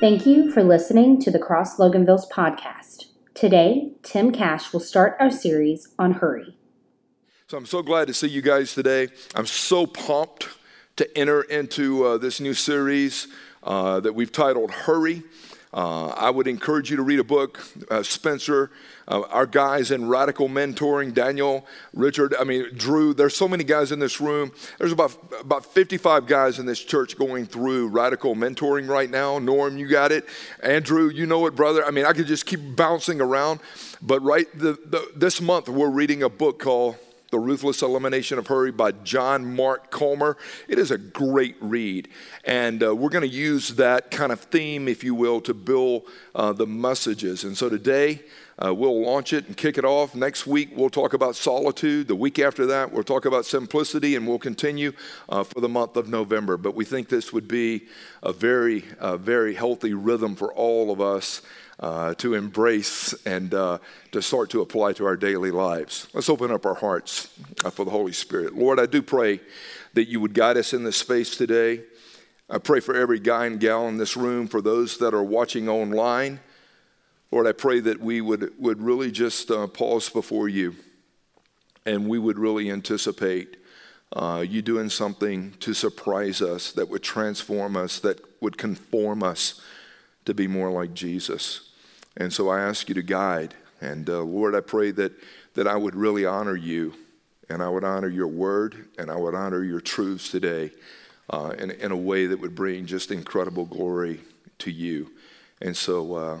Thank you for listening to the Cross Loganville's podcast. Today, Tim Cash will start our series on hurry. So I'm so glad to see you guys today. I'm so pumped to enter into uh, this new series uh, that we've titled Hurry. Uh, I would encourage you to read a book, uh, Spencer, uh, our guys in radical mentoring, Daniel, Richard, I mean, Drew. There's so many guys in this room. There's about, about 55 guys in this church going through radical mentoring right now. Norm, you got it. Andrew, you know it, brother. I mean, I could just keep bouncing around. But right the, the, this month, we're reading a book called the Ruthless Elimination of Hurry by John Mark Comer. It is a great read. And uh, we're going to use that kind of theme, if you will, to build uh, the messages. And so today, uh, we'll launch it and kick it off. Next week, we'll talk about solitude. The week after that, we'll talk about simplicity, and we'll continue uh, for the month of November. But we think this would be a very, uh, very healthy rhythm for all of us uh, to embrace and uh, to start to apply to our daily lives. Let's open up our hearts uh, for the Holy Spirit. Lord, I do pray that you would guide us in this space today. I pray for every guy and gal in this room, for those that are watching online. Lord, I pray that we would, would really just uh, pause before you and we would really anticipate uh, you doing something to surprise us, that would transform us, that would conform us to be more like Jesus. And so I ask you to guide. And uh, Lord, I pray that, that I would really honor you and I would honor your word and I would honor your truths today uh, in, in a way that would bring just incredible glory to you. And so uh,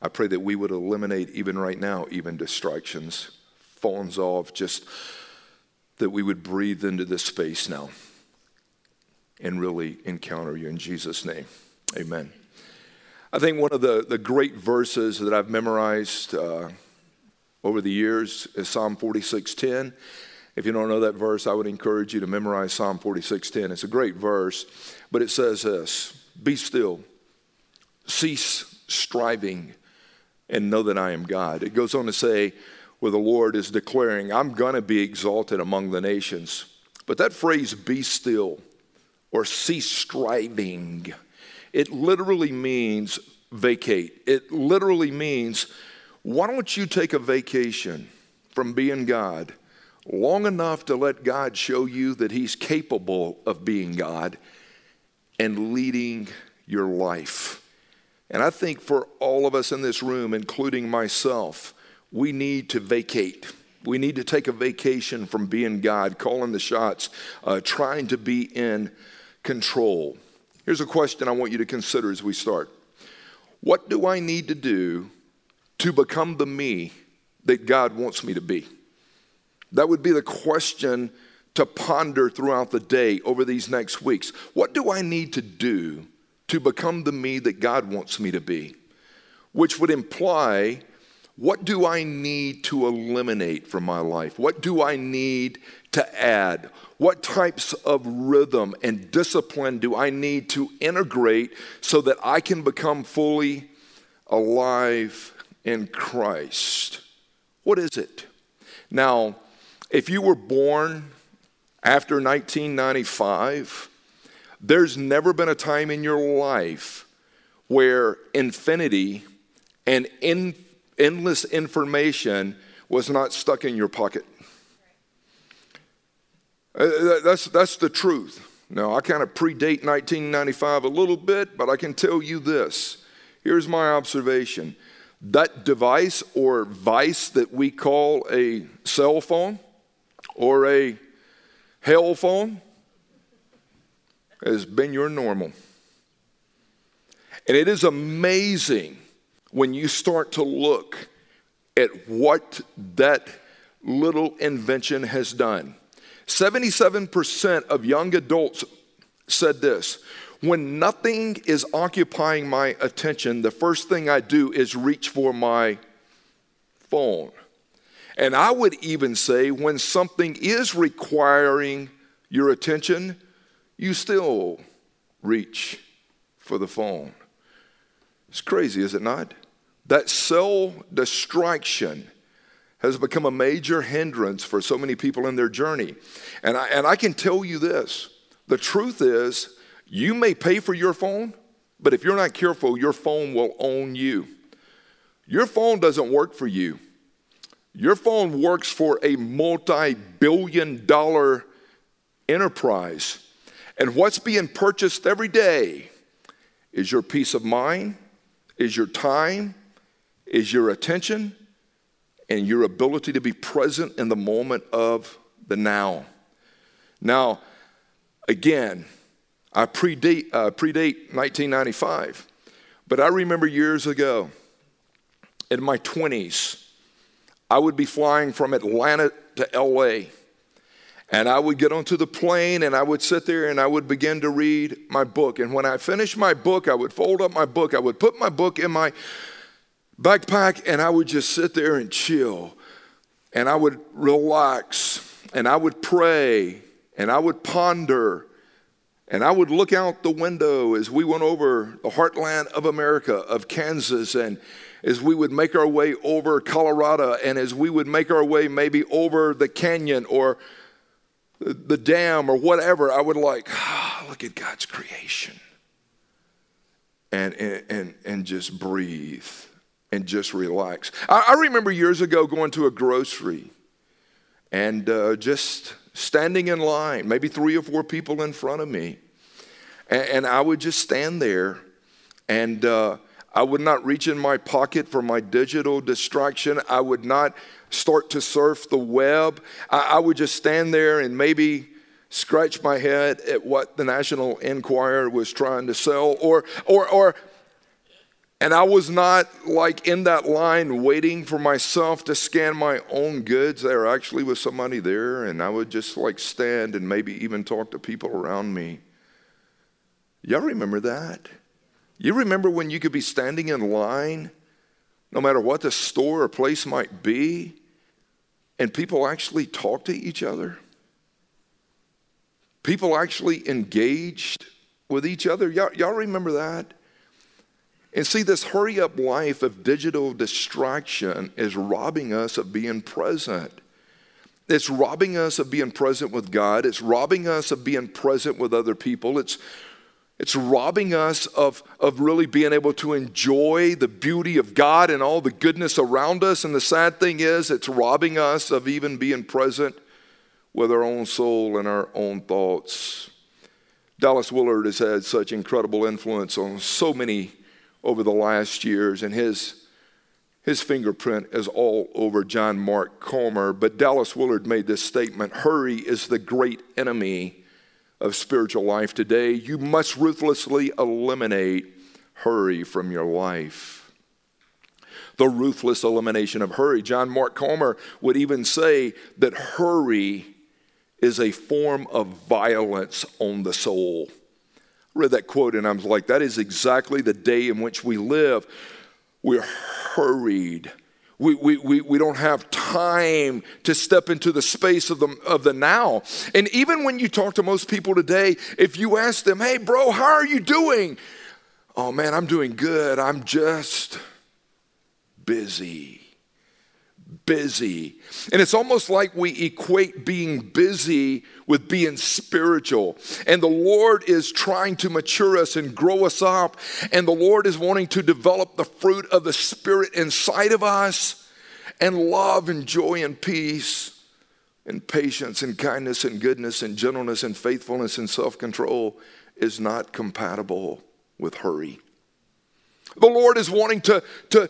I pray that we would eliminate, even right now, even distractions, phones off, just that we would breathe into this space now and really encounter you in Jesus' name. Amen. I think one of the, the great verses that I've memorized uh, over the years is Psalm 46:10. If you don't know that verse, I would encourage you to memorize Psalm 46:10. It's a great verse, but it says this: "Be still, cease striving, and know that I am God." It goes on to say, where the Lord is declaring, "I'm going to be exalted among the nations." But that phrase, "Be still," or cease striving it literally means vacate. It literally means, why don't you take a vacation from being God long enough to let God show you that He's capable of being God and leading your life? And I think for all of us in this room, including myself, we need to vacate. We need to take a vacation from being God, calling the shots, uh, trying to be in control. Here's a question I want you to consider as we start What do I need to do to become the me that God wants me to be? That would be the question to ponder throughout the day over these next weeks. What do I need to do to become the me that God wants me to be? Which would imply what do I need to eliminate from my life? What do I need to add? What types of rhythm and discipline do I need to integrate so that I can become fully alive in Christ? What is it? Now, if you were born after 1995, there's never been a time in your life where infinity and in, endless information was not stuck in your pocket. Uh, that's, that's the truth. Now, I kind of predate 1995 a little bit, but I can tell you this. Here's my observation that device or vice that we call a cell phone or a hell phone has been your normal. And it is amazing when you start to look at what that little invention has done. 77% of young adults said this when nothing is occupying my attention, the first thing I do is reach for my phone. And I would even say when something is requiring your attention, you still reach for the phone. It's crazy, is it not? That cell distraction has become a major hindrance for so many people in their journey. And I, and I can tell you this the truth is, you may pay for your phone, but if you're not careful, your phone will own you. Your phone doesn't work for you. Your phone works for a multi billion dollar enterprise. And what's being purchased every day is your peace of mind, is your time, is your attention, and your ability to be present in the moment of the now. Now, again, I predate, uh, predate 1995, but I remember years ago in my 20s, I would be flying from Atlanta to LA. And I would get onto the plane and I would sit there and I would begin to read my book. And when I finished my book, I would fold up my book, I would put my book in my backpack, and I would just sit there and chill. And I would relax and I would pray and I would ponder and I would look out the window as we went over the heartland of America, of Kansas, and as we would make our way over Colorado, and as we would make our way maybe over the canyon or the dam or whatever, I would like, oh, look at God's creation. And, and, and, and just breathe and just relax. I, I remember years ago going to a grocery and uh, just standing in line, maybe three or four people in front of me. And, and I would just stand there and uh, I would not reach in my pocket for my digital distraction. I would not start to surf the web. I, I would just stand there and maybe scratch my head at what the National Enquirer was trying to sell or, or, or, and I was not like in that line waiting for myself to scan my own goods. There actually was somebody there, and I would just like stand and maybe even talk to people around me. Y'all remember that? You remember when you could be standing in line, no matter what the store or place might be, and people actually talk to each other? People actually engaged with each other. Y'all, y'all remember that? And see, this hurry up life of digital distraction is robbing us of being present. It's robbing us of being present with God. It's robbing us of being present with other people. It's, it's robbing us of, of really being able to enjoy the beauty of God and all the goodness around us. And the sad thing is, it's robbing us of even being present with our own soul and our own thoughts. Dallas Willard has had such incredible influence on so many over the last years, and his, his fingerprint is all over John Mark Comer. But Dallas Willard made this statement Hurry is the great enemy of spiritual life today. You must ruthlessly eliminate hurry from your life. The ruthless elimination of hurry. John Mark Comer would even say that hurry is a form of violence on the soul read that quote and I was like, that is exactly the day in which we live. We're hurried. We, we, we, we don't have time to step into the space of the, of the now. And even when you talk to most people today, if you ask them, hey, bro, how are you doing? Oh, man, I'm doing good. I'm just busy busy. And it's almost like we equate being busy with being spiritual. And the Lord is trying to mature us and grow us up. And the Lord is wanting to develop the fruit of the Spirit inside of us and love and joy and peace and patience and kindness and goodness and gentleness and faithfulness and self control is not compatible with hurry. The Lord is wanting to, to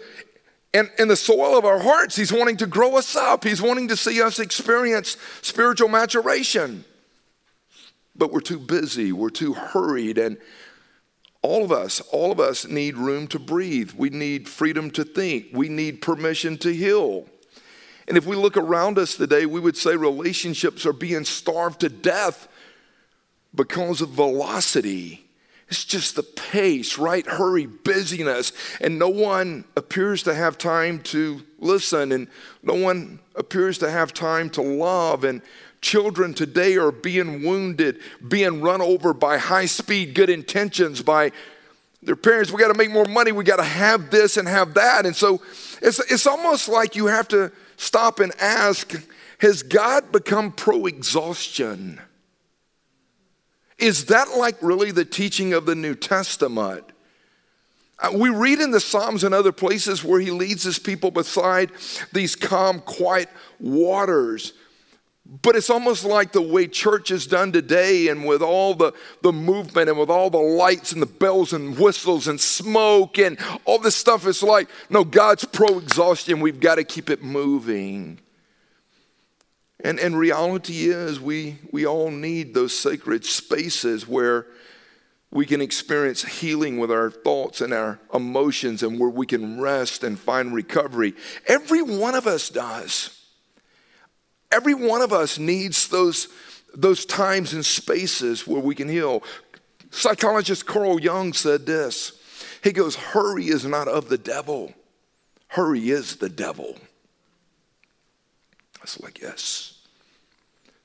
in, in the soil of our hearts. He's wanting to grow us up, He's wanting to see us experience spiritual maturation. But we're too busy, we're too hurried, and all of us, all of us need room to breathe. We need freedom to think. We need permission to heal. And if we look around us today, we would say relationships are being starved to death because of velocity. It's just the pace, right? Hurry, busyness. And no one appears to have time to listen, and no one appears to have time to love. And children today are being wounded, being run over by high speed good intentions, by their parents. We got to make more money. We got to have this and have that. And so it's, it's almost like you have to stop and ask Has God become pro exhaustion? Is that like really the teaching of the New Testament? Uh, we read in the Psalms and other places where he leads his people beside these calm, quiet waters. But it's almost like the way church is done today, and with all the, the movement and with all the lights and the bells and whistles and smoke and all this stuff, it's like, no, God's pro exhaustion. We've got to keep it moving. And, and reality is, we, we all need those sacred spaces where we can experience healing with our thoughts and our emotions and where we can rest and find recovery. Every one of us does. Every one of us needs those, those times and spaces where we can heal. Psychologist Carl Jung said this He goes, Hurry is not of the devil, hurry is the devil. I was like, Yes.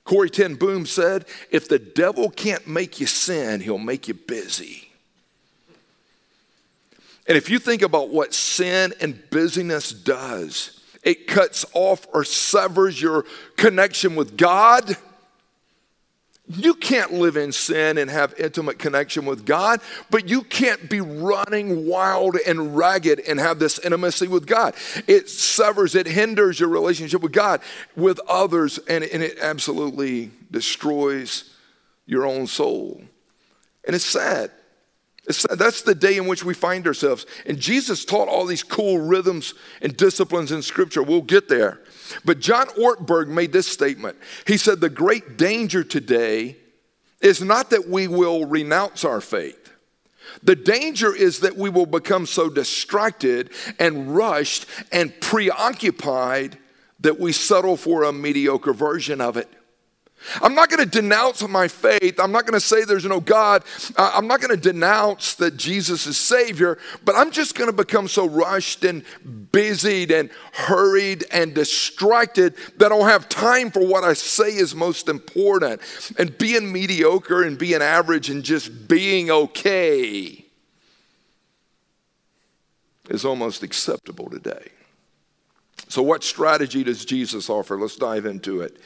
Corrie ten Boom said, If the devil can't make you sin, he'll make you busy. And if you think about what sin and busyness does, it cuts off or severs your connection with God. You can't live in sin and have intimate connection with God, but you can't be running wild and ragged and have this intimacy with God. It severs, it hinders your relationship with God, with others, and, and it absolutely destroys your own soul. And it's sad. That's the day in which we find ourselves. And Jesus taught all these cool rhythms and disciplines in Scripture. We'll get there. But John Ortberg made this statement. He said, The great danger today is not that we will renounce our faith. The danger is that we will become so distracted and rushed and preoccupied that we settle for a mediocre version of it. I'm not going to denounce my faith. I'm not going to say there's no God. I'm not going to denounce that Jesus is Savior, but I'm just going to become so rushed and busied and hurried and distracted that I don't have time for what I say is most important. And being mediocre and being average and just being okay is almost acceptable today. So, what strategy does Jesus offer? Let's dive into it.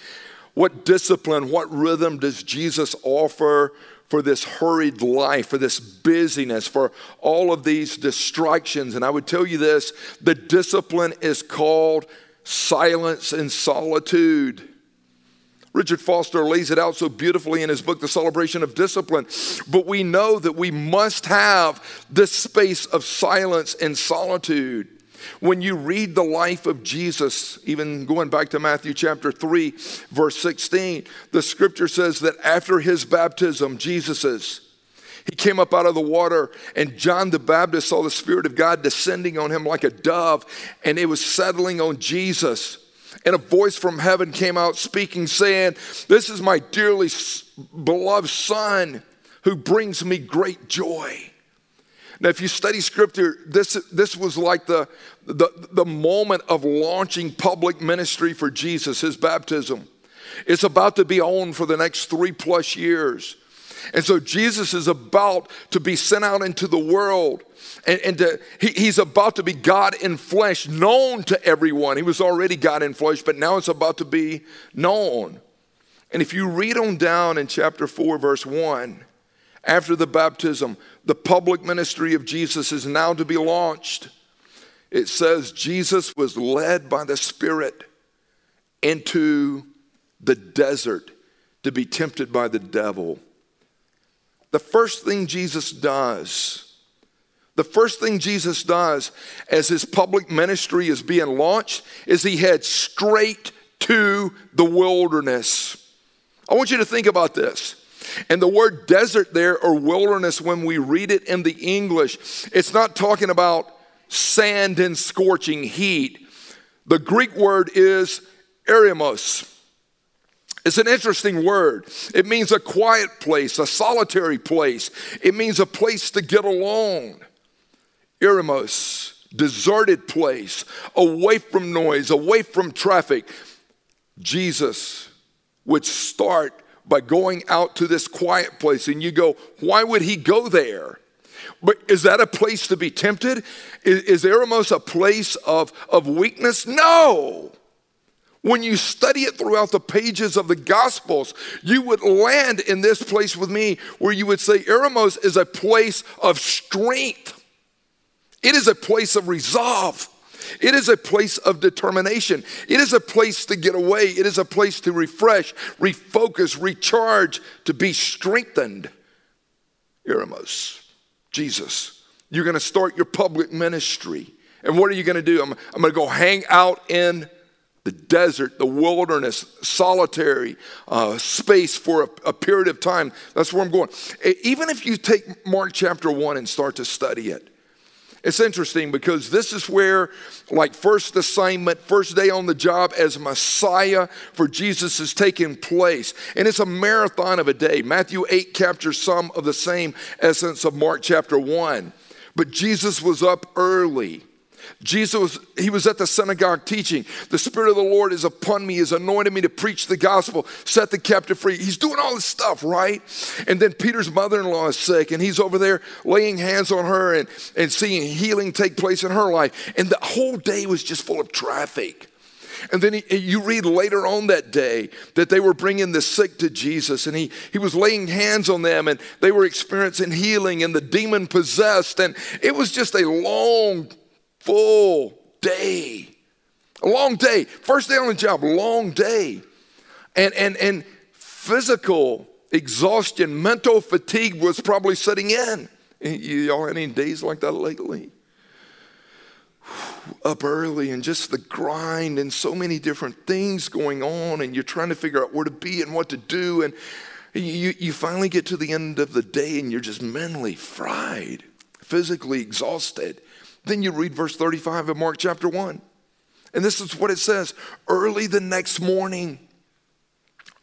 What discipline, what rhythm does Jesus offer for this hurried life, for this busyness, for all of these distractions? And I would tell you this the discipline is called silence and solitude. Richard Foster lays it out so beautifully in his book, The Celebration of Discipline. But we know that we must have this space of silence and solitude. When you read the life of Jesus, even going back to Matthew chapter 3, verse 16, the scripture says that after his baptism, Jesus's, he came up out of the water, and John the Baptist saw the Spirit of God descending on him like a dove, and it was settling on Jesus. And a voice from heaven came out speaking, saying, This is my dearly beloved Son who brings me great joy. Now, if you study scripture, this, this was like the, the, the moment of launching public ministry for Jesus, his baptism. It's about to be on for the next three plus years. And so Jesus is about to be sent out into the world. And, and to, he, he's about to be God in flesh, known to everyone. He was already God in flesh, but now it's about to be known. And if you read on down in chapter 4, verse 1, after the baptism, the public ministry of Jesus is now to be launched. It says Jesus was led by the Spirit into the desert to be tempted by the devil. The first thing Jesus does, the first thing Jesus does as his public ministry is being launched is he heads straight to the wilderness. I want you to think about this. And the word desert there or wilderness, when we read it in the English, it's not talking about sand and scorching heat. The Greek word is eremos. It's an interesting word. It means a quiet place, a solitary place. It means a place to get alone. Eremos, deserted place, away from noise, away from traffic. Jesus would start by going out to this quiet place. And you go, why would he go there? But is that a place to be tempted? Is, is Eremos a place of, of weakness? No. when you study it throughout the pages of the Gospels, you would land in this place with me where you would say Eremos is a place of strength, it is a place of resolve. It is a place of determination. It is a place to get away. It is a place to refresh, refocus, recharge, to be strengthened. Eremos, Jesus, you're going to start your public ministry. And what are you going to do? I'm, I'm going to go hang out in the desert, the wilderness, solitary uh, space for a, a, period of time. That's where I'm going. Even if you take Mark chapter 1 and start to study it, it's interesting because this is where, like, first assignment, first day on the job as Messiah for Jesus is taking place. And it's a marathon of a day. Matthew 8 captures some of the same essence of Mark chapter 1. But Jesus was up early. Jesus, he was at the synagogue teaching. The Spirit of the Lord is upon me, He's anointed me to preach the gospel, set the captive free. He's doing all this stuff, right? And then Peter's mother in law is sick, and he's over there laying hands on her and, and seeing healing take place in her life. And the whole day was just full of traffic. And then he, you read later on that day that they were bringing the sick to Jesus and he, he was laying hands on them and they were experiencing healing and the demon possessed. And it was just a long full day. A long day. First day on the job, long day. And, and, and physical exhaustion, mental fatigue was probably setting in. Y'all had any days like that lately? Up early and just the grind and so many different things going on, and you're trying to figure out where to be and what to do. And you, you finally get to the end of the day and you're just mentally fried, physically exhausted. Then you read verse 35 of Mark chapter 1. And this is what it says early the next morning.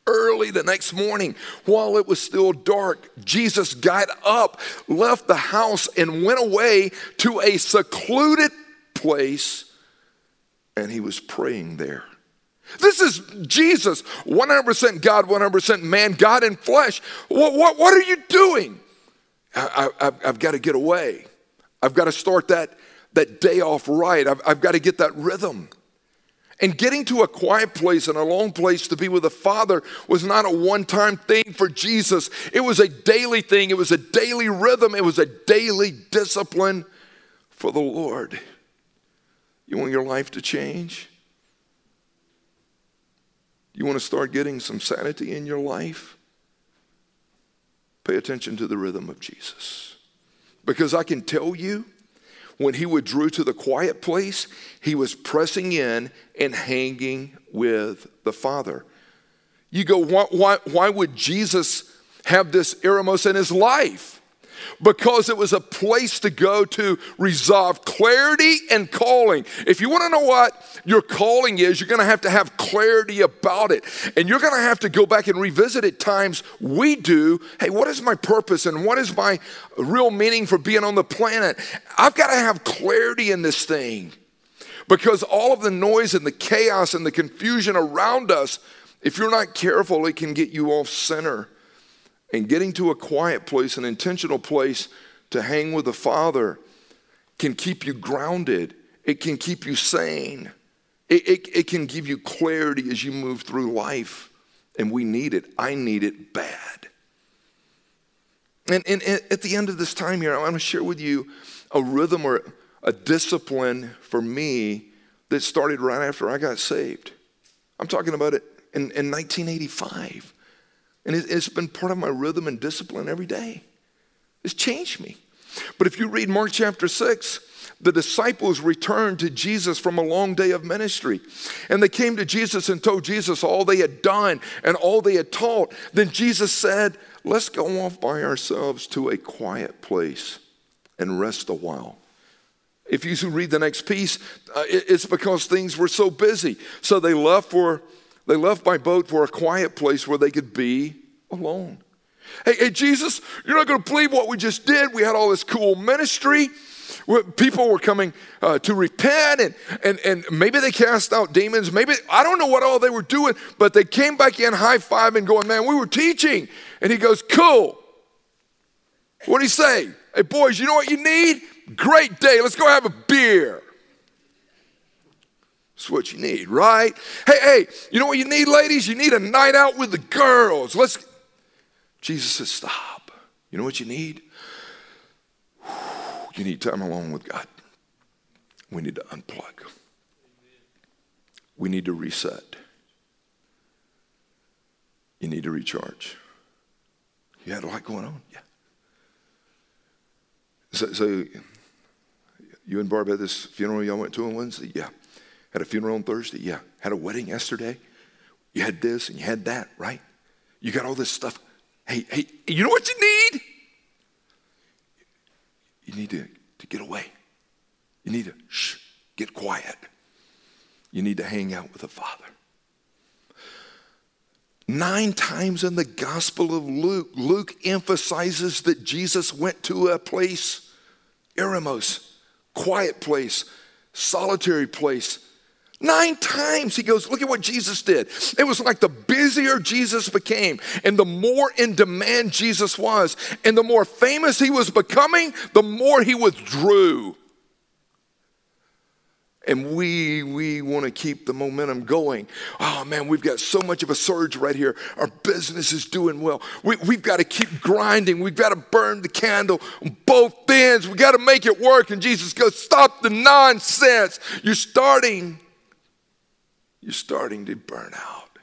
Early the next morning, while it was still dark, Jesus got up, left the house, and went away to a secluded place, and he was praying there. This is Jesus, 100% God, 100% man, God in flesh. What, what, what are you doing? I, I've got to get away. I've got to start that that day off right. I've, I've got to get that rhythm. And getting to a quiet place and a long place to be with the Father was not a one time thing for Jesus. It was a daily thing, it was a daily rhythm, it was a daily discipline for the Lord. You want your life to change? You want to start getting some sanity in your life? Pay attention to the rhythm of Jesus. Because I can tell you, when he withdrew to the quiet place, he was pressing in and hanging with the Father. You go, why, why, why would Jesus have this eremos in his life? Because it was a place to go to resolve clarity and calling. If you want to know what your calling is, you're going to have to have clarity about it. And you're going to have to go back and revisit it times we do. Hey, what is my purpose and what is my real meaning for being on the planet? I've got to have clarity in this thing because all of the noise and the chaos and the confusion around us, if you're not careful, it can get you off center. And getting to a quiet place, an intentional place to hang with the Father, can keep you grounded. It can keep you sane. It, it, it can give you clarity as you move through life. And we need it. I need it bad. And, and, at the end of this time here, I want to share with you a rhythm or a discipline for me that started right after I got saved. I'm talking about it in, in 1985. And it's been part of my rhythm and discipline every day. It's changed me. But if you read Mark chapter 6, the disciples returned to Jesus from a long day of ministry. And they came to Jesus and told Jesus all they had done and all they had taught. Then Jesus said, Let's go off by ourselves to a quiet place and rest a while. If you read the next piece, uh, it's because things were so busy. So they left for they left by boat for a quiet place where they could be alone. Hey, hey Jesus, you're not going to believe what we just did. We had all this cool ministry. People were coming uh, to repent, and, and, and maybe they cast out demons. Maybe, I don't know what all they were doing, but they came back in high five and going, Man, we were teaching. And he goes, Cool. What do he say? Hey, boys, you know what you need? Great day. Let's go have a beer. That's what you need, right? Hey, hey, you know what you need, ladies? You need a night out with the girls. Let's. Jesus says, stop. You know what you need? You need time alone with God. We need to unplug. We need to reset. You need to recharge. You had a lot going on? Yeah. So, so you and Barb had this funeral y'all went to on Wednesday? Yeah. Had a funeral on Thursday? Yeah. Had a wedding yesterday? You had this and you had that, right? You got all this stuff. Hey, hey, you know what you need? You need to, to get away. You need to shh, get quiet. You need to hang out with the Father. Nine times in the Gospel of Luke, Luke emphasizes that Jesus went to a place, Eremos, quiet place, solitary place. Nine times he goes, Look at what Jesus did. It was like the busier Jesus became, and the more in demand Jesus was, and the more famous he was becoming, the more he withdrew. And we we want to keep the momentum going. Oh man, we've got so much of a surge right here. Our business is doing well. We, we've got to keep grinding. We've got to burn the candle on both ends. We got to make it work. And Jesus goes, Stop the nonsense. You're starting you're starting to burn out.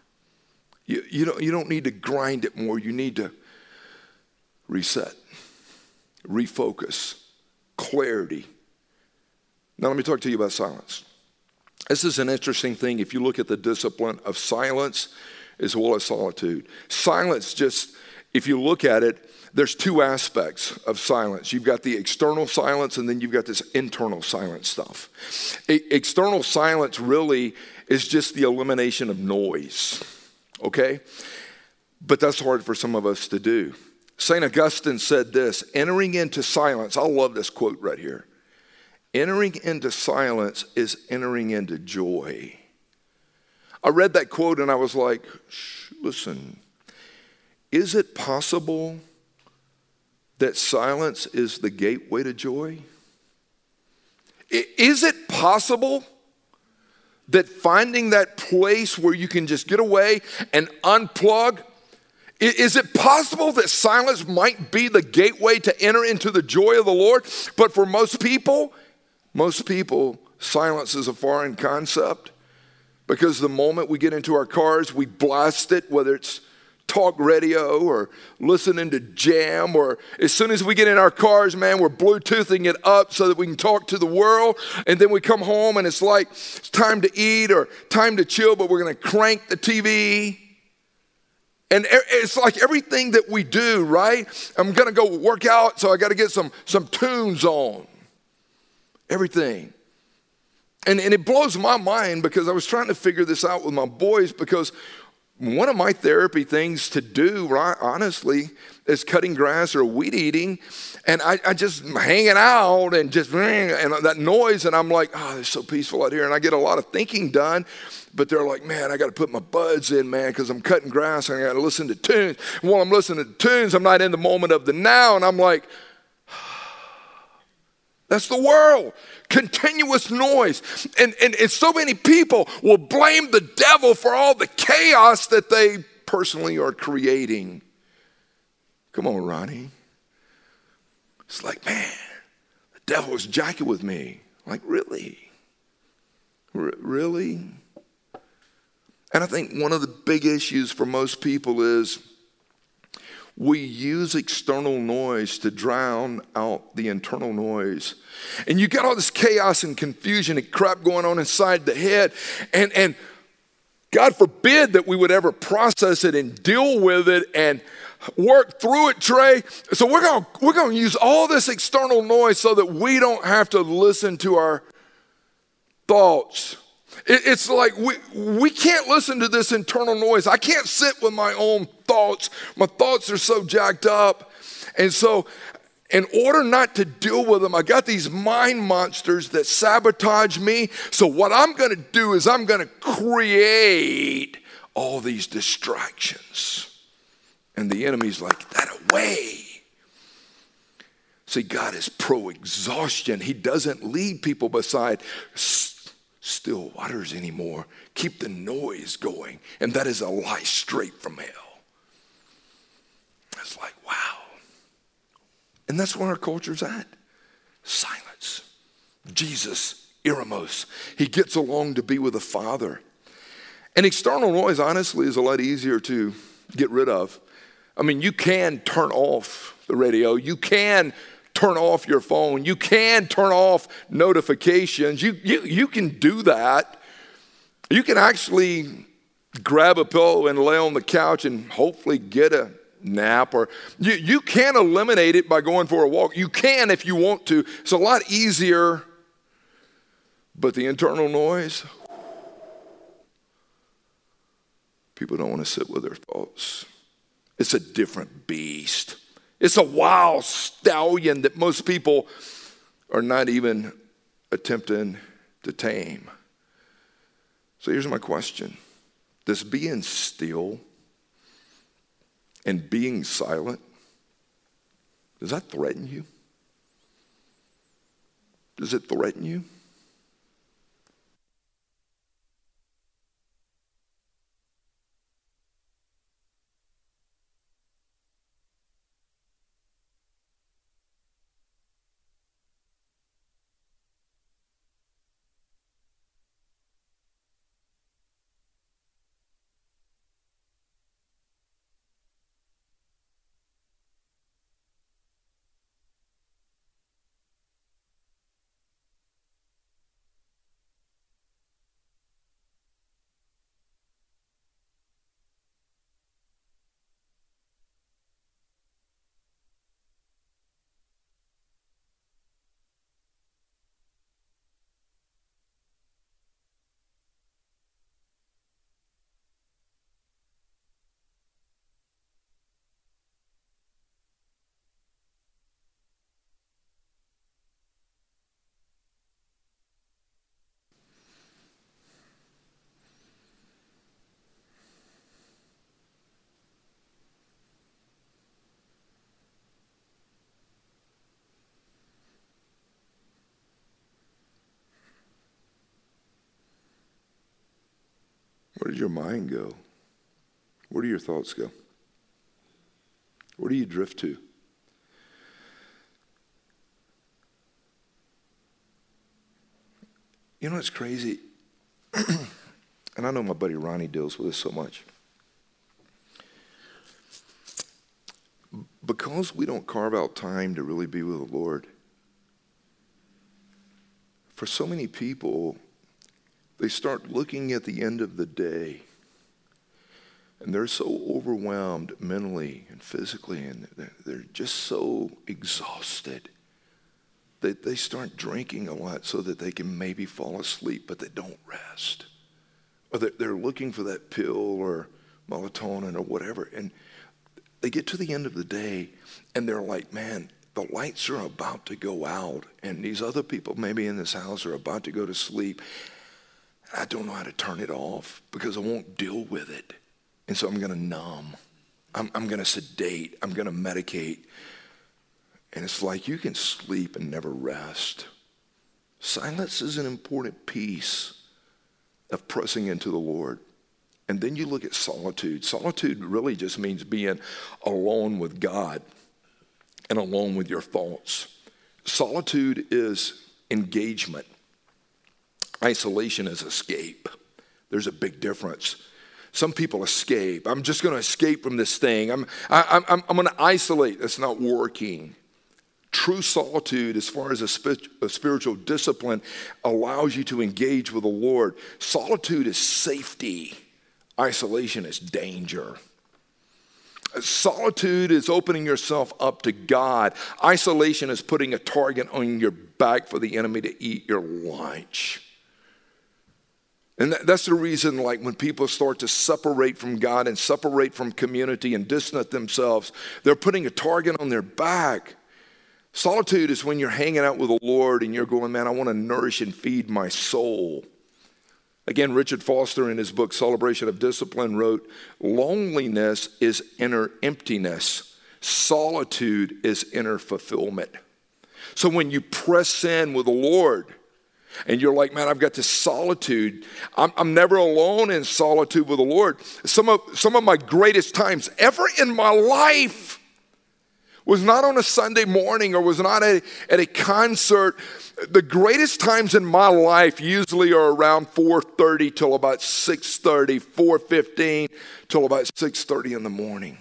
You, you, don't, you don't need to grind it more, you need to reset, refocus, clarity. Now, let me talk to you about silence. This is an interesting thing if you look at the discipline of silence as well as solitude. Silence, just if you look at it, there's two aspects of silence. You've got the external silence, and then you've got this internal silence stuff. external silence really is just the elimination of noise, okay? But that's hard for some of us to do. St. Augustine said this entering into silence, I love this quote right here. Entering into silence is entering into joy. I read that quote and I was like, listen, is it possible that silence is the gateway to joy? Is it possible that finding that place where you can just get away and unplug? Is it possible that silence might be the gateway to enter into the joy of the Lord? But for most people, most people, silence is a foreign concept because the moment we get into our cars, we blast it, whether it's talk radio or listening to jam or as soon as we get in our cars man we're bluetoothing it up so that we can talk to the world. And then we come home and it's like it's time to eat or time to chill but we're going to crank the tv and it's like everything that we do right? I'm going to go work out so i got to get some some tunes on. Everything. And, and it blows my mind because I was trying to figure this out with my boys because one of my therapy things to do, right, honestly, is cutting grass or weed eating. And I, I just hanging out and just, and that noise. And I'm like, oh, it's so peaceful out here. And I get a lot of thinking done. But they're like, man, I got to put my buds in, man, because I'm cutting grass and I got to listen to tunes. While I'm listening to tunes, I'm not in the moment of the now. And I'm like, that's the world. Continuous noise. And, and, and so many people will blame the devil for all the chaos that they personally are creating. Come on, Ronnie. It's like, man, the devil is jacking with me. Like, really? R- really? And I think one of the big issues for most people is we use external noise to drown out the internal noise. And you got all this chaos and confusion and crap going on inside the head. And, and God forbid that we would ever process it and deal with it and work through it, Trey. So we're going we're going to use all this external noise so that we don't have to listen to our thoughts it's like we, we can't listen to this internal noise. I can't sit with my own thoughts. My thoughts are so jacked up. And so, in order not to deal with them, I got these mind monsters that sabotage me. So, what I'm going to do is I'm going to create all these distractions. And the enemy's like, that away. See, God is pro exhaustion. He doesn't lead people beside still waters anymore. Keep the noise going. And that is a lie straight from hell. It's like, wow. And that's where our culture's at silence. Jesus, Eremos, he gets along to be with the Father. And external noise, honestly, is a lot easier to get rid of. I mean, you can turn off the radio, you can turn off your phone, you can turn off notifications. You, you, you can do that. You can actually grab a pillow and lay on the couch and hopefully get a nap or you, you can eliminate it by going for a walk. You can if you want to. It's a lot easier but the internal noise people don't want to sit with their thoughts. It's a different beast. It's a wild stallion that most people are not even attempting to tame. So here's my question. Does being still and being silent, does that threaten you? Does it threaten you? Where does your mind go? Where do your thoughts go? Where do you drift to? You know what's crazy? and I know my buddy Ronnie deals with this so much. Because we don't carve out time to really be with the Lord, for so many people, they start looking at the end of the day and they're so overwhelmed mentally and physically and they're just so exhausted that they start drinking a lot so that they can maybe fall asleep but they don't rest. Or they're looking for that pill or melatonin or whatever and they get to the end of the day and they're like man the lights are about to go out and these other people maybe in this house are about to go to sleep I don't know how to turn it off because I won't deal with it. And so I'm going to numb. I'm, I'm going to sedate. I'm going to medicate. And it's like you can sleep and never rest. Silence is an important piece of pressing into the Lord. And then you look at solitude. Solitude really just means being alone with God and alone with your thoughts. Solitude is engagement. Isolation is escape. There's a big difference. Some people escape. I'm just going to escape from this thing. I'm, I, I'm, I'm going to isolate. That's not working. True solitude, as far as a, a, spiritual discipline, allows you to engage with the Lord. Solitude is safety, isolation is danger. Solitude is opening yourself up to God. Isolation is putting a target on your back for the enemy to eat your lunch. And that's the reason, like, when people start to separate from God and separate from community and distance themselves, they're putting a target on their back. Solitude is when you're hanging out with the Lord and you're going, man, I want to nourish and feed my soul. Again, Richard Foster in his book, Celebration of Discipline, wrote, Loneliness is inner emptiness, solitude is inner fulfillment. So when you press in with the Lord, and you're like, man, I've got this solitude. I'm, I'm, never alone in solitude with the Lord. Some of, some of my greatest times ever in my life was not on a Sunday morning or was not at, at a concert. The greatest times in my life usually are around 4.30 till about 6.30, 4.15 till about 6.30 in the morning.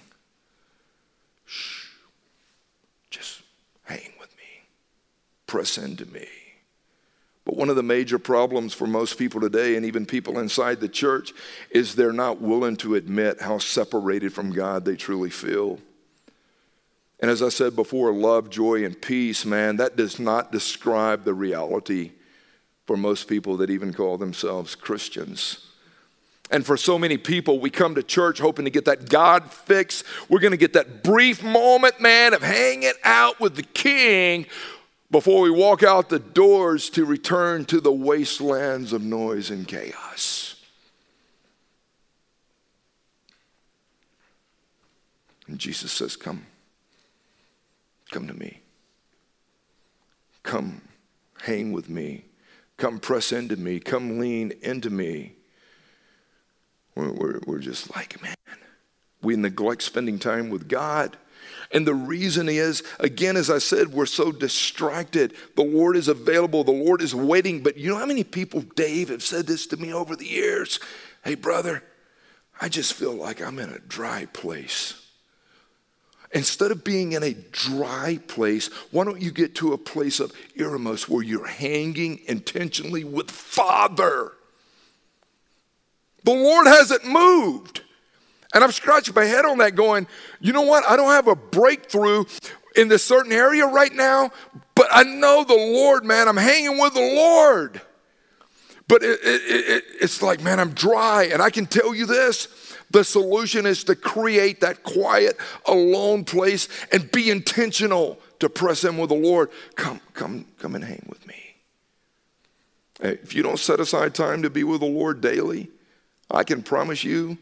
Shh. Just hang with me. Press into me. But one of the major problems for most people today, and even people inside the church, is they're not willing to admit how separated from God they truly feel. And as I said before, love, joy, and peace, man, that does not describe the reality for most people that even call themselves Christians. And for so many people, we come to church hoping to get that God fix. We're going to get that brief moment, man, of hanging out with the King before we walk out the doors to return to the wastelands of noise and chaos. And Jesus says, Come, come to me. Come hang with me. Come press into me. Come lean into me. We're, we're, we're just like, man, we neglect spending time with God. And the reason is, again, as I said, we're so distracted. The Lord is available, the Lord is waiting. But you know how many people, Dave, have said this to me over the years? Hey, brother, I just feel like I'm in a dry place. Instead of being in a dry place, why don't you get to a place of eremos where you're hanging intentionally with Father? The Lord hasn't moved. And I'm scratching my head on that, going, you know what? I don't have a breakthrough in this certain area right now, but I know the Lord, man. I'm hanging with the Lord. But it, it, it, it's like, man, I'm dry. And I can tell you this the solution is to create that quiet, alone place and be intentional to press in with the Lord. Come, come, come and hang with me. If you don't set aside time to be with the Lord daily, I can promise you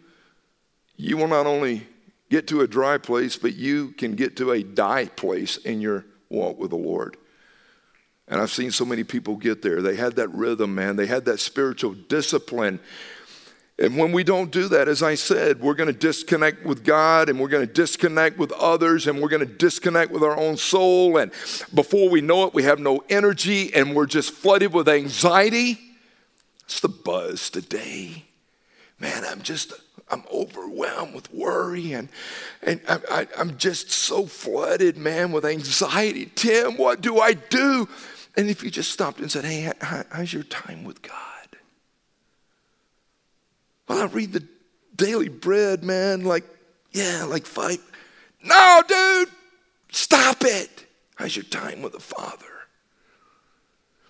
you will not only get to a dry place, but you can get to a die place in your walk with the Lord. And I've seen so many people get there. They had that rhythm, man. They had that spiritual discipline. And when we don't do that, as I said, we're going to disconnect with God and we're going to disconnect with others and we're going to disconnect with our own soul. And before we know it, we have no energy and we're just flooded with anxiety. It's the buzz today. Man, I'm just I'm overwhelmed with worry and, and I, am just so flooded, man, with anxiety. Tim, what do I do? And if you just stopped and said, hey, how's your time with God? Well, I read the daily bread, man, like, yeah, like five. No, dude, stop it. How's your time with the Father?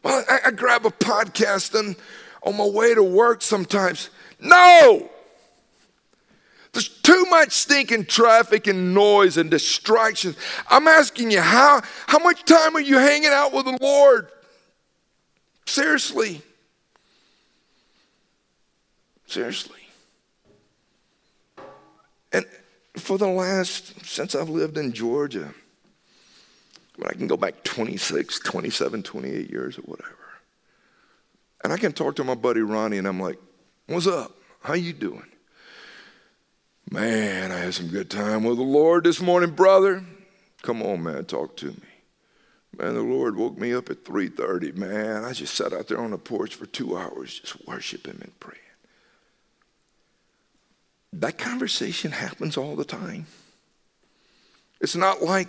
Well, I, I grab a podcast and on my way to work sometimes. No! There's too much stinking traffic and noise and distractions. I'm asking you, how, how much time are you hanging out with the Lord? Seriously. Seriously. And for the last, since I've lived in Georgia, I can go back 26, 27, 28 years or whatever. And I can talk to my buddy Ronnie and I'm like, what's up? How you doing? Man, I had some good time with the Lord this morning, brother. Come on, man, talk to me. Man, the Lord woke me up at 3:30. Man, I just sat out there on the porch for two hours just worshiping and praying. That conversation happens all the time. It's not like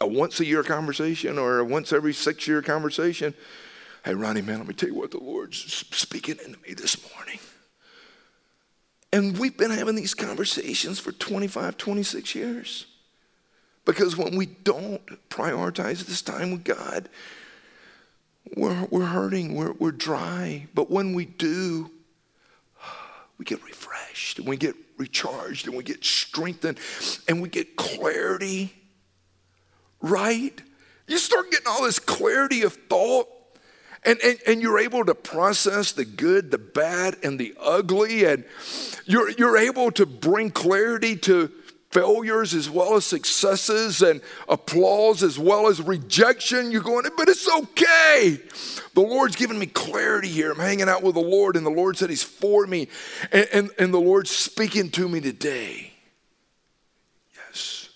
a once a year conversation or a once every six year conversation. Hey, Ronnie, man, let me tell you what the Lord's speaking into me this morning. And we've been having these conversations for 25, 26 years. Because when we don't prioritize this time with God, we're, we're hurting, we're, we're dry. But when we do, we get refreshed and we get recharged and we get strengthened and we get clarity, right? You start getting all this clarity of thought and, and, and you're able to process the good, the bad, and the ugly. And you're, you're able to bring clarity to failures as well as successes and applause as well as rejection. You're going, but it's okay. The Lord's given me clarity here. I'm hanging out with the Lord, and the Lord said He's for me, and, and, and the Lord's speaking to me today. Yes.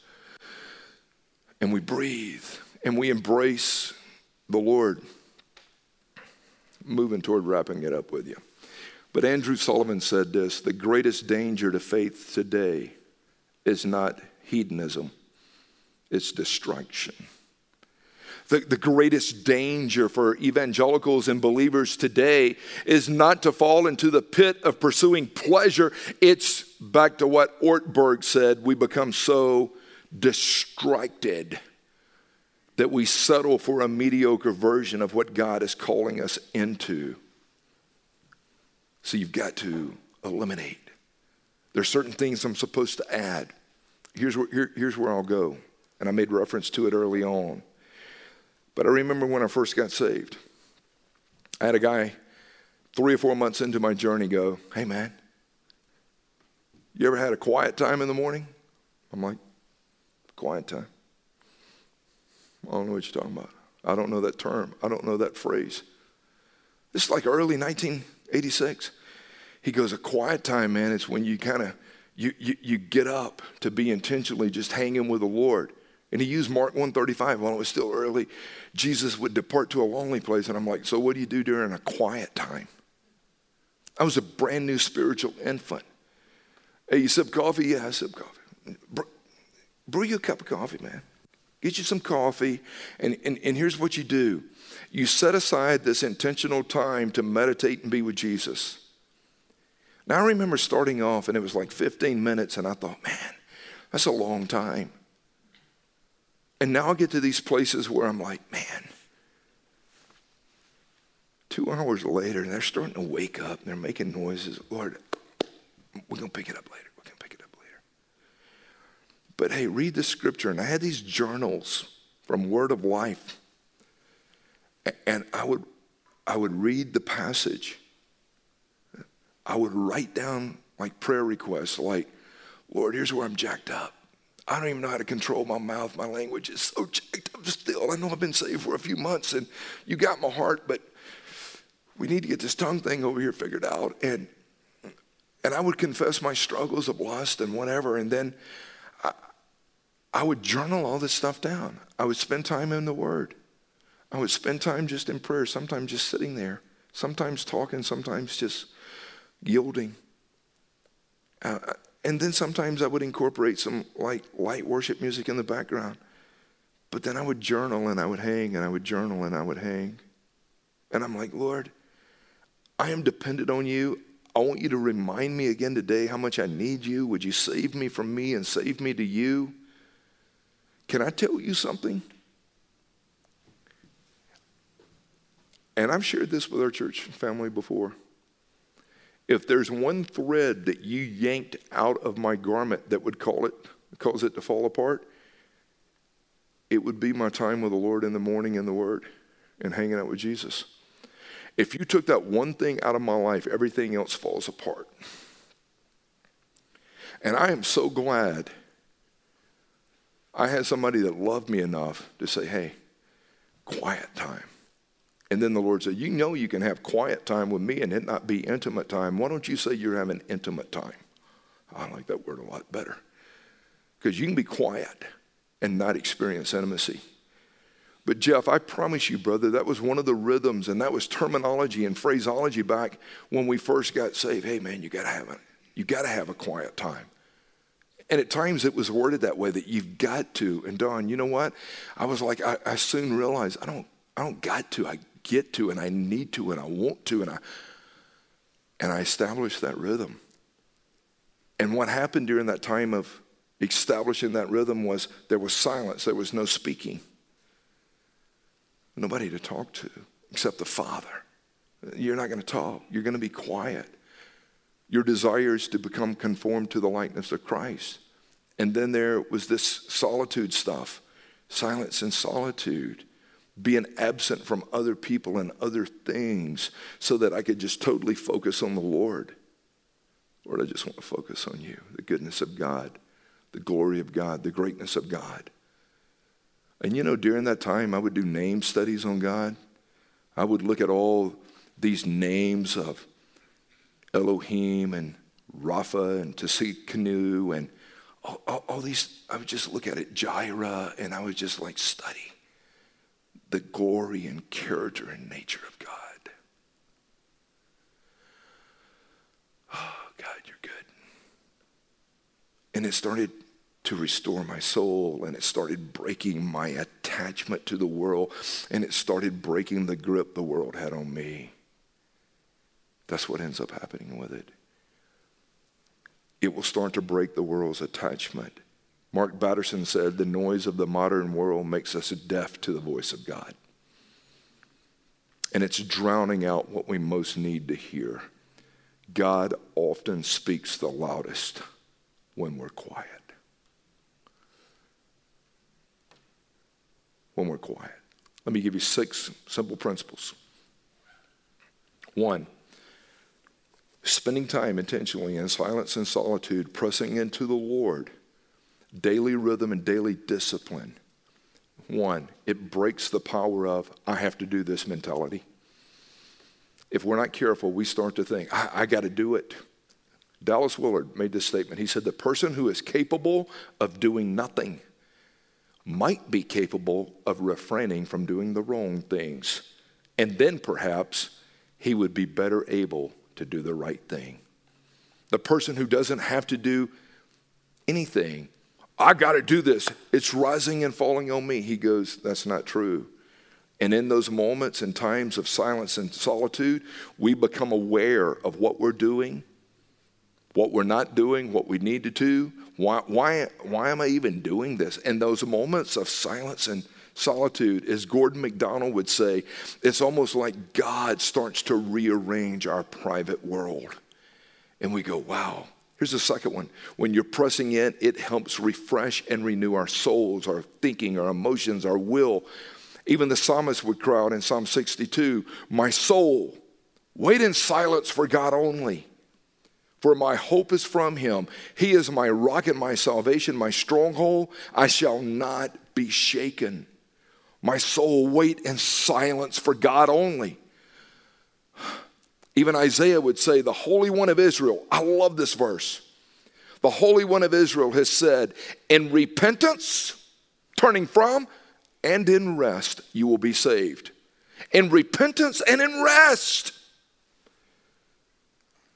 And we breathe and we embrace the Lord. Moving toward wrapping it up with you. But Andrew Sullivan said this the greatest danger to faith today is not hedonism, it's distraction. The, the greatest danger for evangelicals and believers today is not to fall into the pit of pursuing pleasure. It's back to what Ortberg said we become so distracted that we settle for a mediocre version of what God is calling us into. So you've got to eliminate. There's certain things I'm supposed to add. Here's where, here, here's where I'll go. And I made reference to it early on. But I remember when I first got saved, I had a guy three or four months into my journey go, Hey, man, you ever had a quiet time in the morning? I'm like, Quiet time. I don't know what you're talking about. I don't know that term. I don't know that phrase. This is like early 1986. He goes, a quiet time, man, it's when you kind of you, you, you get up to be intentionally just hanging with the Lord. And he used Mark 135 while it was still early. Jesus would depart to a lonely place. And I'm like, so what do you do during a quiet time? I was a brand new spiritual infant. Hey, you sip coffee? Yeah, I sip coffee. Brew you a cup of coffee, man. Get you some coffee, and, and, and here's what you do you set aside this intentional time to meditate and be with Jesus. Now, I remember starting off, and it was like 15 minutes, and I thought, man, that's a long time. And now I get to these places where I'm like, man, two hours later, and they're starting to wake up, and they're making noises. Lord, we're going to pick it up later. But hey, read the scripture. And I had these journals from Word of Life. And I would, I would read the passage. I would write down like prayer requests, like, Lord, here's where I'm jacked up. I don't even know how to control my mouth. My language is so jacked up still. I know I've been saved for a few months and you got my heart, but we need to get this tongue thing over here figured out. And and I would confess my struggles of lust and whatever. And then I would journal all this stuff down. I would spend time in the Word. I would spend time just in prayer, sometimes just sitting there, sometimes talking, sometimes just yielding. Uh, and then sometimes I would incorporate some like light worship music in the background. But then I would journal and I would hang and I would journal and I would hang. And I'm like, Lord, I am dependent on you. I want you to remind me again today how much I need you. Would you save me from me and save me to you? Can I tell you something? And I've shared this with our church family before. If there's one thread that you yanked out of my garment that would call it, cause it to fall apart, it would be my time with the Lord in the morning in the Word and hanging out with Jesus. If you took that one thing out of my life, everything else falls apart. And I am so glad I had somebody that loved me enough to say, hey, quiet time. And then the Lord said, You know you can have quiet time with me and it not be intimate time. Why don't you say you're having intimate time? I like that word a lot better. Because you can be quiet and not experience intimacy. But Jeff, I promise you, brother, that was one of the rhythms and that was terminology and phraseology back when we first got saved. Hey man, you gotta have it. You gotta have a quiet time. And at times it was worded that way that you've got to. And Don, you know what? I was like, I, I soon realized I don't, I don't got to. I get to, and I need to, and I want to, and I, and I established that rhythm. And what happened during that time of establishing that rhythm was there was silence. There was no speaking. Nobody to talk to except the Father. You're not going to talk. You're going to be quiet your desires to become conformed to the likeness of Christ. And then there was this solitude stuff silence and solitude, being absent from other people and other things so that I could just totally focus on the Lord. Lord, I just want to focus on you, the goodness of God, the glory of God, the greatness of God. And you know, during that time, I would do name studies on God. I would look at all these names of Elohim and Rapha and Tsidkenu and all, all, all, these. I would just look at it, Jireh, and I would just like study the glory and character and nature of God. Oh, God, you're good. And it started to restore my soul, and it started breaking my attachment to the world, and it started breaking the grip the world had on me. That's what ends up happening with it. It will start to break the world's attachment. Mark Batterson said, The noise of the modern world makes us deaf to the voice of God. And it's drowning out what we most need to hear. God often speaks the loudest when we're quiet. when we're quiet. Let me give you six simple principles. One, spending time intentionally in silence and solitude, pressing into the Lord, daily rhythm and daily discipline. One, it breaks the power of, I have to do this mentality. If we're not careful, we start to think, I, I got to do it. Dallas Willard made this statement. He said, The person who is capable of doing nothing might be capable of refraining from doing the wrong things. And then perhaps he would be better able to do the right thing. The person who doesn't have to do anything, I got to do this, it's rising and falling on me. He goes, That's not true. And in those moments and times of silence and solitude, we become aware of what we're doing, what we're not doing, what we need to do, why, why, why am I even doing this? In those moments of silence and solitude, as Gordon MacDonald would say, it's almost like God starts to rearrange our private world. And we go, wow. Here's the second one. When you're pressing in, it helps refresh and renew our souls, our thinking, our emotions, our will. Even the psalmist would cry out in Psalm 62 My soul, wait in silence for God only for my hope is from him. He is my rock and my salvation, my stronghold. I shall not be shaken. My soul wait in silence for God only. Even Isaiah would say, The Holy One of Israel, I love this verse. The Holy One of Israel has said, In repentance, turning from, and in rest, you will be saved. In repentance and in rest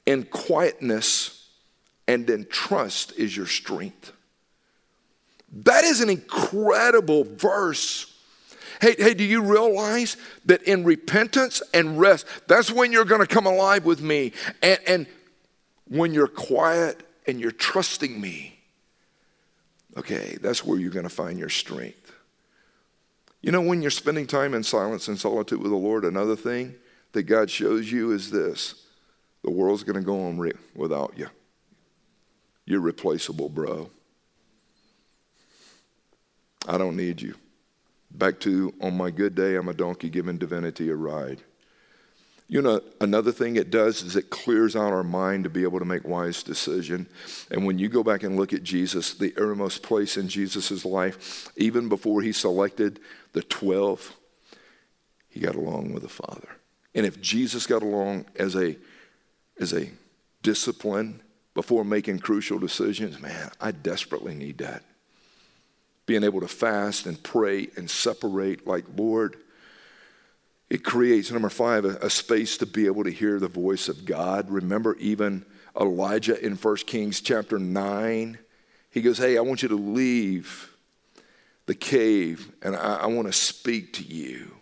in quietness and in trust is your strength. That is an incredible verse. Hey, hey, do you realize that in repentance and rest, that's when you're going to come alive with me? And, and when you're quiet and you're trusting me, okay, that's where you're going to find your strength. You know, when you're spending time in silence and solitude with the Lord, another thing that God shows you is this the world's going to go on re- without you. You're replaceable, bro. I don't need you. Back to on my good day, I'm a donkey giving divinity a ride. You know, another thing it does is it clears out our mind to be able to make wise decision. And when you go back and look at Jesus, the innermost place in Jesus' life, even before he selected the 12, he got along with the Father. And if Jesus got along as a as a discipline before making crucial decisions, man, I desperately need that. Being able to fast and pray and separate, like, Lord, it creates, number five, a, a space to be able to hear the voice of God. Remember, even Elijah in 1 Kings chapter 9, he goes, Hey, I want you to leave the cave and I, I want to speak to you.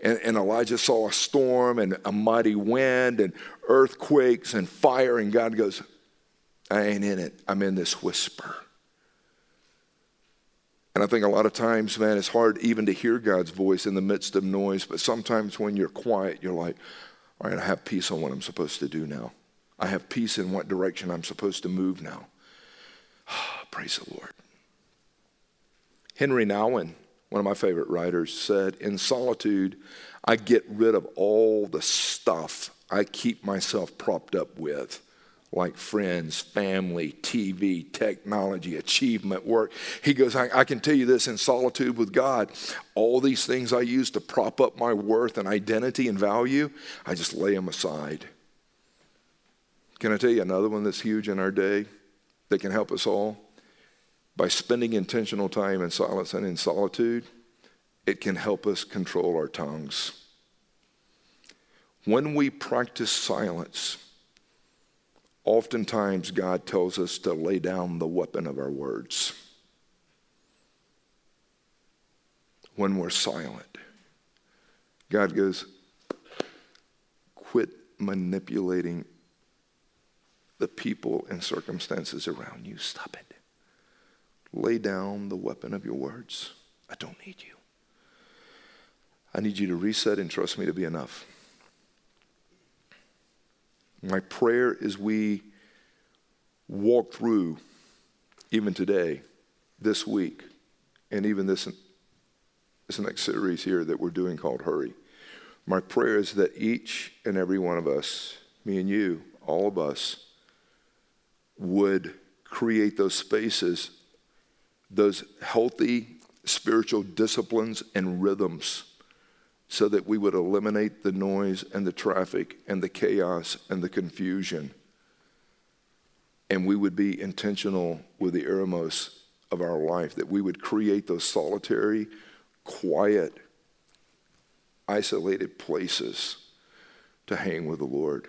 And, and, Elijah saw a storm and a mighty wind and earthquakes and fire, and God goes, I ain't in it. I'm in this whisper. And I think a lot of times, man, it's hard even to hear God's voice in the midst of noise, but sometimes when you're quiet, you're like, all right, I have peace on what I'm supposed to do now. I have peace in what direction I'm supposed to move now. Praise the Lord. Henry Nouwen one of my favorite writers, said, In solitude, I get rid of all the stuff I keep myself propped up with like friends, family, TV, technology, achievement, work. He goes, I, I, can tell you this in solitude with God, all these things I use to prop up my worth and identity and value, I just lay them aside. Can I tell you another one that's huge in our day that can help us all? By spending intentional time in silence and in solitude, it can help us control our tongues. When we practice silence, oftentimes God tells us to lay down the weapon of our words. When we're silent, God goes, quit manipulating the people and circumstances around you. Stop it. Lay down the weapon of your words. I don't need you. I need you to reset and trust me to be enough. My prayer is we walk through, even today, this week, and even this, this next series here that we're doing called Hurry. My prayer is that each and every one of us, me and you, all of us, would create those spaces, those healthy spiritual disciplines and rhythms so that we would eliminate the noise and the traffic and the chaos and the confusion. And we would be intentional with the eremos of our life, that we would create those solitary, quiet, isolated places to hang with the Lord.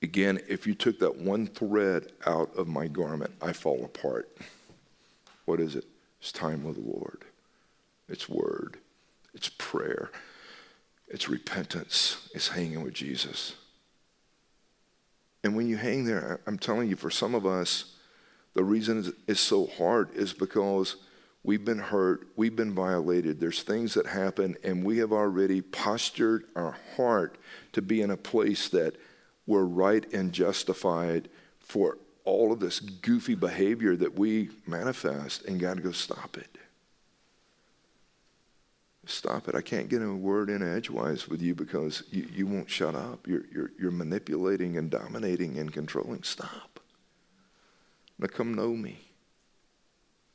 Again, if you took that one thread out of my garment, I fall apart. What is it? It's time with the Lord. It's word. It's prayer. It's repentance. It's hanging with Jesus. And when you hang there, I'm telling you, for some of us, the reason it's so hard is because we've been hurt, we've been violated. There's things that happen, and we have already postured our heart to be in a place that we're right and justified for all of this goofy behavior that we manifest. And God goes, Stop it. Stop it. I can't get a word in edgewise with you because you, you won't shut up. You're, you're, you're manipulating and dominating and controlling. Stop. Now come know me.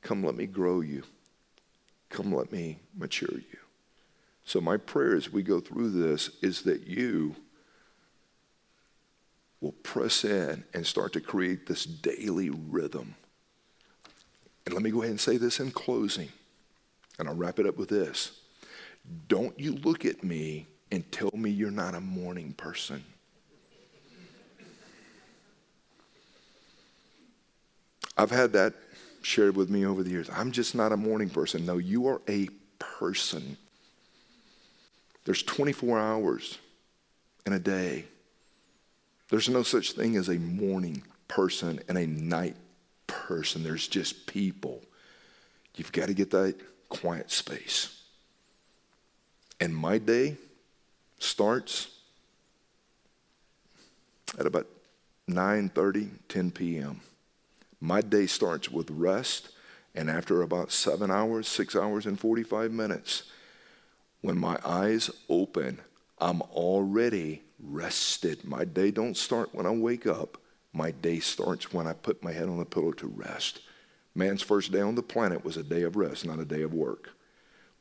Come let me grow you. Come let me mature you. So, my prayer as we go through this is that you will press in and start to create this daily rhythm. And let me go ahead and say this in closing, and I'll wrap it up with this. Don't you look at me and tell me you're not a morning person. I've had that shared with me over the years. I'm just not a morning person. No, you are a person. There's 24 hours in a day. There's no such thing as a morning person and a night person. There's just people. You've got to get that quiet space. And my day starts at about 9:30, 10 p.m. My day starts with rest, and after about seven hours, six hours and 45 minutes, when my eyes open, I'm already rested. My day don't start when I wake up. My day starts when I put my head on the pillow to rest. Man's first day on the planet was a day of rest, not a day of work.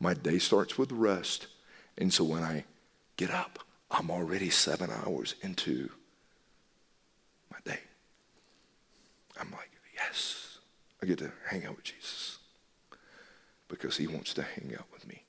My day starts with rest. And so when I get up, I'm already seven hours into my day. I'm like, yes, I get to hang out with Jesus because he wants to hang out with me.